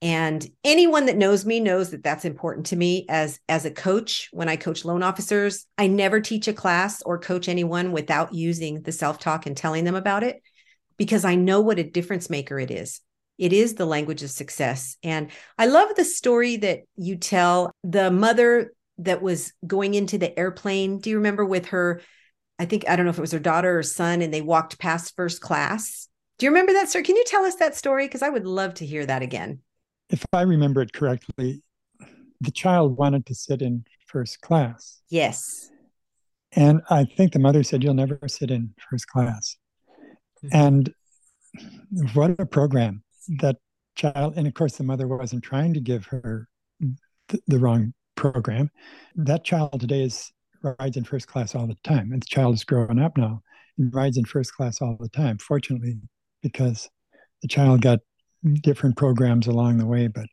and anyone that knows me knows that that's important to me as as a coach when i coach loan officers i never teach a class or coach anyone without using the self-talk and telling them about it because i know what a difference maker it is it is the language of success and i love the story that you tell the mother that was going into the airplane do you remember with her i think i don't know if it was her daughter or son and they walked past first class do you remember that story? Can you tell us that story? Because I would love to hear that again. If I remember it correctly, the child wanted to sit in first class. Yes. And I think the mother said, You'll never sit in first class. Mm-hmm. And what a program that child. And of course, the mother wasn't trying to give her th- the wrong program. That child today is rides in first class all the time. And the child is growing up now and rides in first class all the time. Fortunately, because the child got different programs along the way. But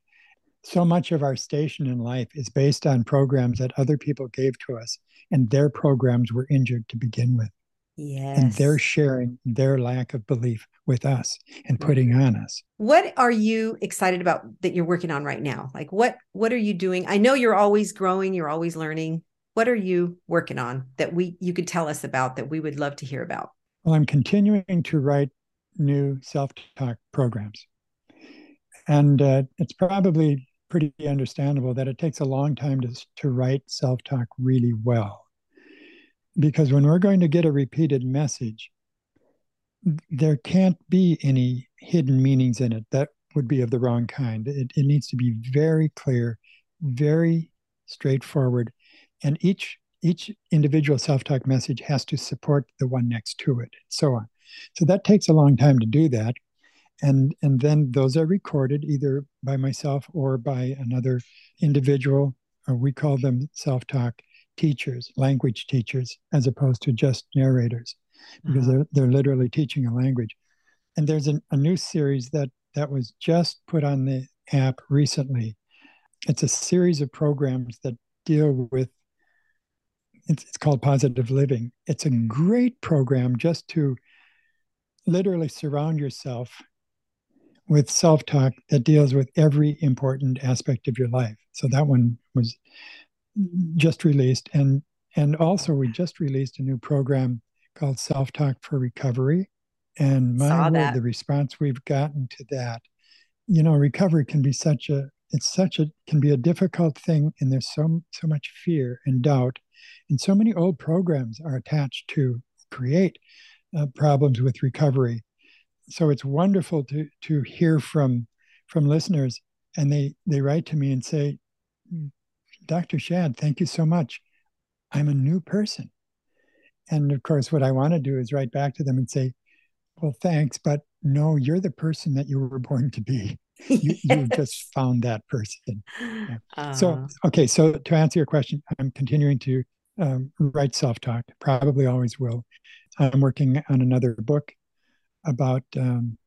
so much of our station in life is based on programs that other people gave to us, and their programs were injured to begin with. Yes. And they're sharing their lack of belief with us and putting on us. What are you excited about that you're working on right now? Like what what are you doing? I know you're always growing, you're always learning. What are you working on that we you could tell us about that we would love to hear about? Well, I'm continuing to write new self talk programs. And uh, it's probably pretty understandable that it takes a long time to, to write self talk really well. Because when we're going to get a repeated message, there can't be any hidden meanings in it. That would be of the wrong kind. It, it needs to be very clear, very straightforward, and each each individual self-talk message has to support the one next to it, and so on. So that takes a long time to do that. And, and then those are recorded either by myself or by another individual. Or we call them self talk teachers, language teachers, as opposed to just narrators, because uh-huh. they're, they're literally teaching a language. And there's an, a new series that, that was just put on the app recently. It's a series of programs that deal with it's, it's called positive living. It's a great program just to literally surround yourself with self talk that deals with every important aspect of your life. So that one was just released. And, and also, we just released a new program called Self Talk for Recovery. And my word, the response we've gotten to that, you know, recovery can be such a, it's such a, can be a difficult thing. And there's so, so much fear and doubt. And so many old programs are attached to create uh, problems with recovery. So it's wonderful to to hear from from listeners, and they they write to me and say, "Dr. Shad, thank you so much. I'm a new person." And of course, what I want to do is write back to them and say, "Well, thanks, but no, you're the person that you were born to be." [LAUGHS] you, you just found that person. Yeah. Uh, so, okay. So to answer your question, I'm continuing to um, write self-talk. Probably always will. I'm working on another book about um,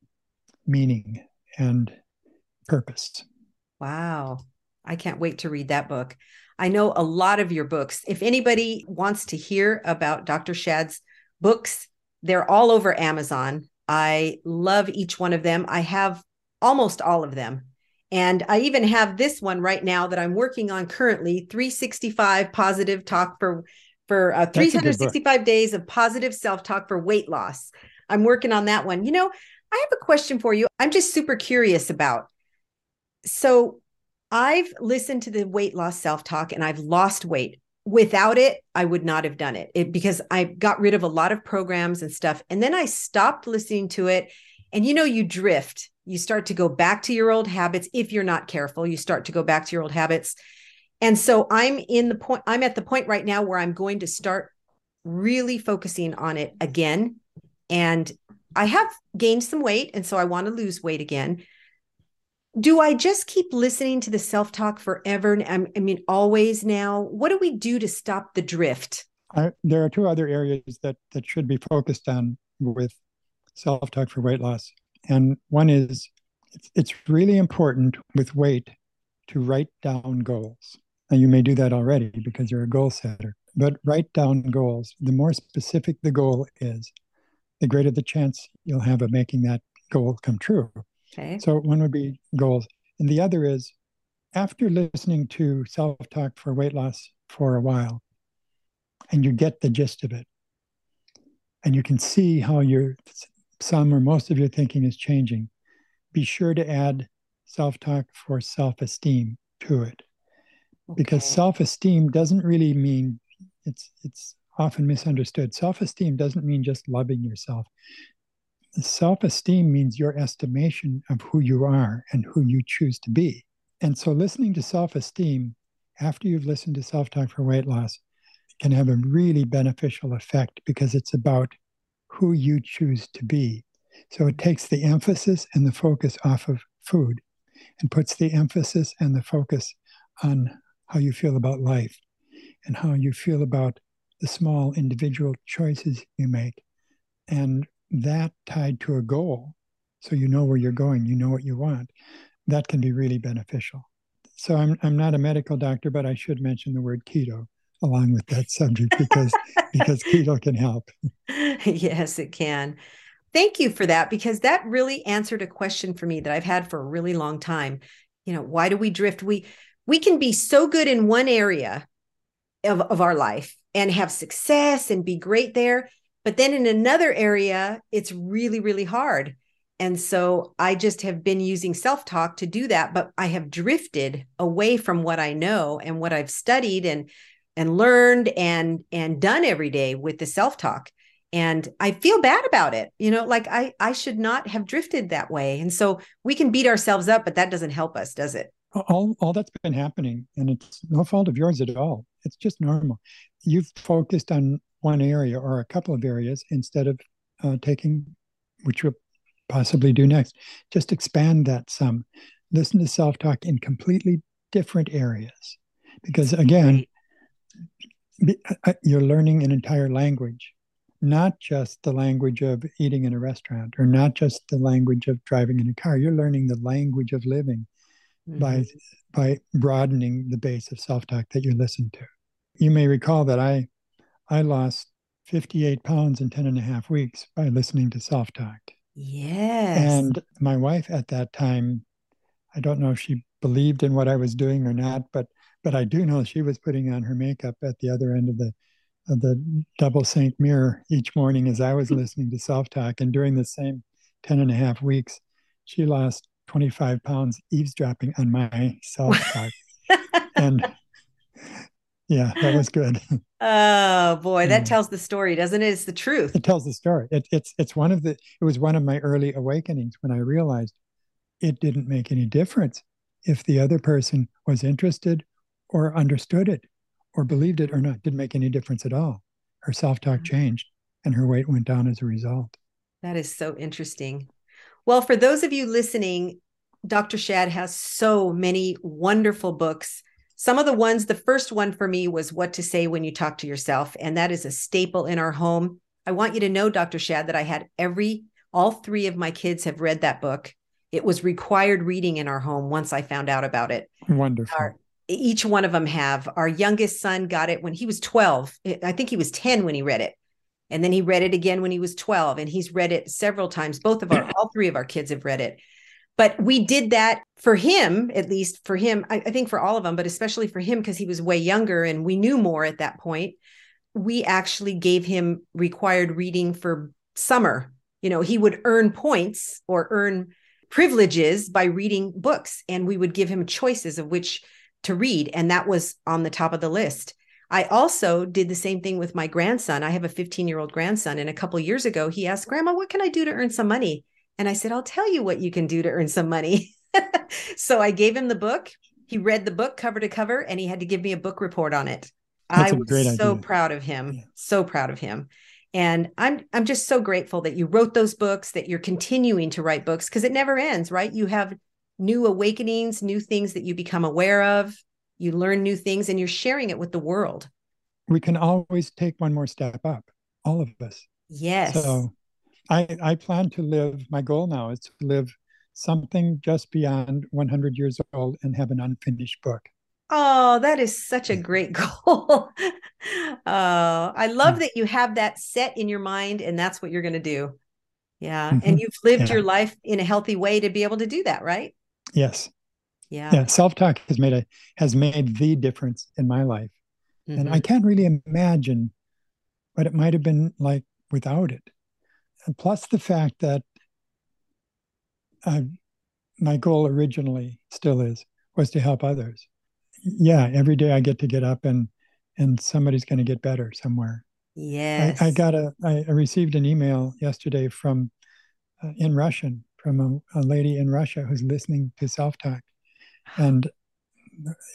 meaning and purpose. Wow. I can't wait to read that book. I know a lot of your books. If anybody wants to hear about Dr. Shad's books, they're all over Amazon. I love each one of them. I have almost all of them. And I even have this one right now that I'm working on currently 365 positive talk for for uh, 365 days of positive self-talk for weight loss. I'm working on that one. You know, I have a question for you. I'm just super curious about. So, I've listened to the weight loss self-talk and I've lost weight without it, I would not have done it. it because I got rid of a lot of programs and stuff. And then I stopped listening to it. And you know, you drift, you start to go back to your old habits. If you're not careful, you start to go back to your old habits. And so I'm in the point, I'm at the point right now where I'm going to start really focusing on it again. And I have gained some weight. And so I want to lose weight again do I just keep listening to the self talk forever? I mean, always now? What do we do to stop the drift? I, there are two other areas that, that should be focused on with self talk for weight loss. And one is it's, it's really important with weight to write down goals. Now, you may do that already because you're a goal setter, but write down goals. The more specific the goal is, the greater the chance you'll have of making that goal come true. Okay. So one would be goals. And the other is after listening to self talk for weight loss for a while, and you get the gist of it, and you can see how your some or most of your thinking is changing, be sure to add self talk for self esteem to it. Okay. Because self esteem doesn't really mean it's it's often misunderstood. Self esteem doesn't mean just loving yourself self esteem means your estimation of who you are and who you choose to be. And so, listening to self esteem after you've listened to self talk for weight loss can have a really beneficial effect because it's about who you choose to be. So, it takes the emphasis and the focus off of food and puts the emphasis and the focus on how you feel about life and how you feel about the small individual choices you make and that tied to a goal, so you know where you're going, you know what you want, that can be really beneficial. So I'm I'm not a medical doctor, but I should mention the word keto along with that subject because [LAUGHS] because keto can help. yes, it can. Thank you for that because that really answered a question for me that I've had for a really long time. You know, why do we drift? We we can be so good in one area of, of our life and have success and be great there. But then in another area, it's really, really hard. And so I just have been using self talk to do that, but I have drifted away from what I know and what I've studied and and learned and and done every day with the self talk and i feel bad about it you know like i i should not have drifted that way. And so we can beat ourselves up but that doesn't help us does it all all that's been happening and it's no fault of yours at all it's just normal you've focused on one area or a couple of areas instead of uh, taking, which you'll possibly do next. Just expand that some. Listen to self talk in completely different areas. Because again, uh, uh, you're learning an entire language, not just the language of eating in a restaurant or not just the language of driving in a car. You're learning the language of living mm-hmm. by by broadening the base of self-talk that you listen to. You may recall that I I lost 58 pounds in 10 and a half weeks by listening to self talk. Yes. And my wife at that time, I don't know if she believed in what I was doing or not, but but I do know she was putting on her makeup at the other end of the of the double sink mirror each morning as I was [LAUGHS] listening to self talk. And during the same 10 and a half weeks, she lost 25 pounds eavesdropping on my self talk. [LAUGHS] and yeah, that was good. [LAUGHS] Oh boy, that tells the story, doesn't it? It's the truth. It tells the story. It, it's it's one of the it was one of my early awakenings when I realized it didn't make any difference if the other person was interested or understood it or believed it or not. Didn't make any difference at all. Her self talk mm-hmm. changed and her weight went down as a result. That is so interesting. Well, for those of you listening, Dr. Shad has so many wonderful books some of the ones, the first one for me was what to say when you talk to yourself. And that is a staple in our home. I want you to know, Dr. Shad, that I had every, all three of my kids have read that book. It was required reading in our home once I found out about it. Wonderful. Our, each one of them have. Our youngest son got it when he was 12. I think he was 10 when he read it. And then he read it again when he was 12. And he's read it several times. Both of our, [CLEARS THROAT] all three of our kids have read it. But we did that for him, at least for him, I, I think for all of them, but especially for him because he was way younger and we knew more at that point. We actually gave him required reading for summer. You know, he would earn points or earn privileges by reading books, and we would give him choices of which to read. And that was on the top of the list. I also did the same thing with my grandson. I have a 15 year old grandson. And a couple years ago, he asked, Grandma, what can I do to earn some money? And I said, I'll tell you what you can do to earn some money. [LAUGHS] so I gave him the book. He read the book cover to cover and he had to give me a book report on it. That's I was so proud of him. Yeah. So proud of him. And I'm I'm just so grateful that you wrote those books, that you're continuing to write books because it never ends, right? You have new awakenings, new things that you become aware of, you learn new things and you're sharing it with the world. We can always take one more step up, all of us. Yes. So I I plan to live my goal now is to live something just beyond 100 years old and have an unfinished book. Oh, that is such a great [LAUGHS] goal. oh, I love mm. that you have that set in your mind and that's what you're going to do. Yeah. Mm-hmm. And you've lived yeah. your life in a healthy way to be able to do that, right? Yes. Yeah. Yeah. Self-talk has made a has made the difference in my life. Mm-hmm. And I mm-hmm. can't really imagine what it might have been like without it. And plus the fact that uh, my goal originally still is was to help others yeah, every day I get to get up and and somebody's going to get better somewhere. Yes. I, I got a I received an email yesterday from uh, in Russian from a, a, lady in Russia who's listening to self talk, and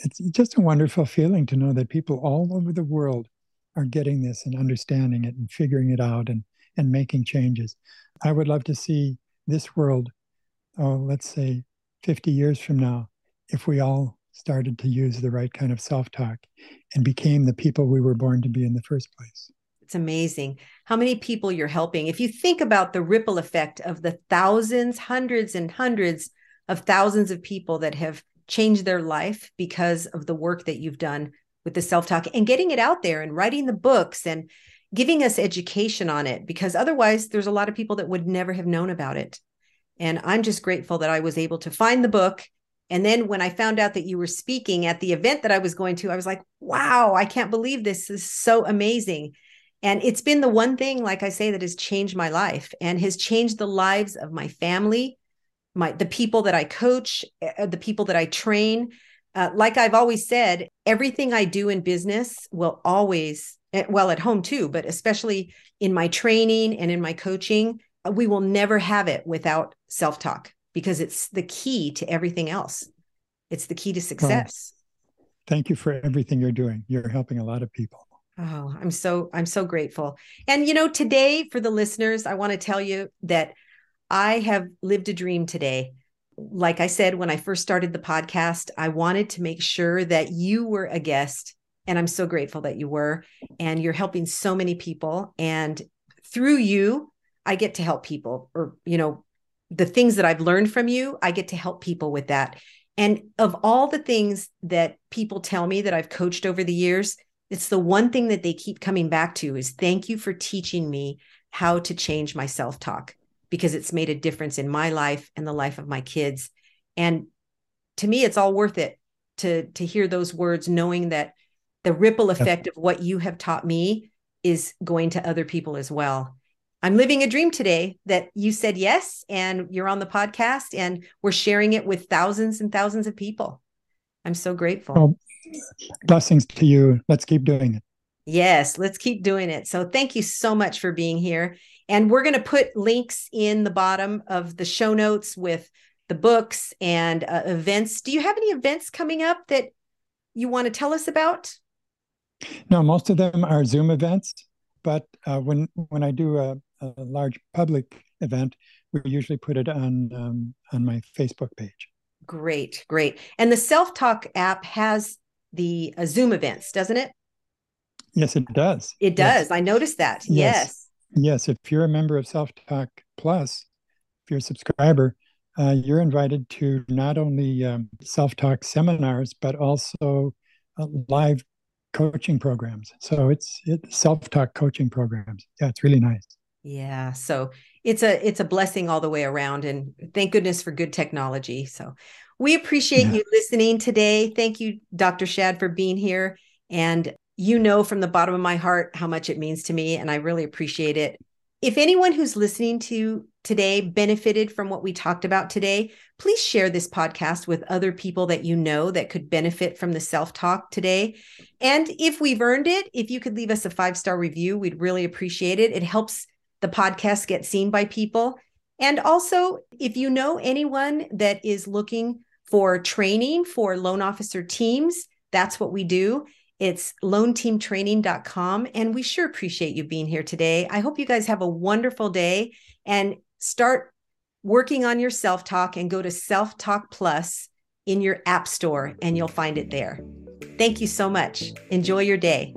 it's just a wonderful feeling to know that people all over the world are getting this and understanding it and figuring it out and and making changes. I would love to see this world, oh, let's say, 50 years from now, if we all started to use the right kind of self talk and became the people we were born to be in the first place. It's amazing how many people you're helping. If you think about the ripple effect of the thousands, hundreds, and hundreds of thousands of people that have changed their life because of the work that you've done with the self talk and getting it out there and writing the books and giving us education on it, because otherwise, there's a lot of people that would never have known about it. And I'm just grateful that I was able to find the book and then when I found out that you were speaking at the event that I was going to, I was like, wow, I can't believe this is so amazing. And it's been the one thing, like I say, that has changed my life and has changed the lives of my family, my the people that I coach, uh, the people that I train. Uh, like I've always said, everything I do in business will always, eh, well, at home too, but especially in my training and in my coaching, we will never have it without self talk because it's the key to everything else. It's the key to success. Well, thank you for everything you're doing. You're helping a lot of people. Oh, I'm so I'm so grateful. And you know, today for the listeners, I want to tell you that I have lived a dream today. Like I said when I first started the podcast, I wanted to make sure that you were a guest and I'm so grateful that you were and you're helping so many people and through you I get to help people or you know the things that I've learned from you, I get to help people with that. And of all the things that people tell me that I've coached over the years, it's the one thing that they keep coming back to is thank you for teaching me how to change my self talk because it's made a difference in my life and the life of my kids. And to me, it's all worth it to, to hear those words, knowing that the ripple effect of what you have taught me is going to other people as well. I'm living a dream today that you said yes, and you're on the podcast, and we're sharing it with thousands and thousands of people. I'm so grateful. Blessings to you. Let's keep doing it. Yes, let's keep doing it. So, thank you so much for being here. And we're going to put links in the bottom of the show notes with the books and uh, events. Do you have any events coming up that you want to tell us about? No, most of them are Zoom events. But uh, when when I do a, a large public event, we usually put it on um, on my Facebook page. Great, great. And the Self Talk app has the uh, Zoom events, doesn't it? Yes, it does. It does. Yes. I noticed that. Yes. yes. Yes. If you're a member of Self Talk Plus, if you're a subscriber, uh, you're invited to not only um, self talk seminars, but also uh, live coaching programs. So it's it's self talk coaching programs. Yeah, it's really nice. Yeah. So it's a it's a blessing all the way around and thank goodness for good technology. So we appreciate yeah. you listening today. Thank you Dr. Shad for being here and you know from the bottom of my heart how much it means to me and I really appreciate it. If anyone who's listening to today benefited from what we talked about today, please share this podcast with other people that you know that could benefit from the self talk today. And if we've earned it, if you could leave us a five star review, we'd really appreciate it. It helps the podcast get seen by people. And also, if you know anyone that is looking for training for loan officer teams, that's what we do. It's loanteamtraining.com. And we sure appreciate you being here today. I hope you guys have a wonderful day and start working on your self talk and go to Self Talk Plus in your app store and you'll find it there. Thank you so much. Enjoy your day.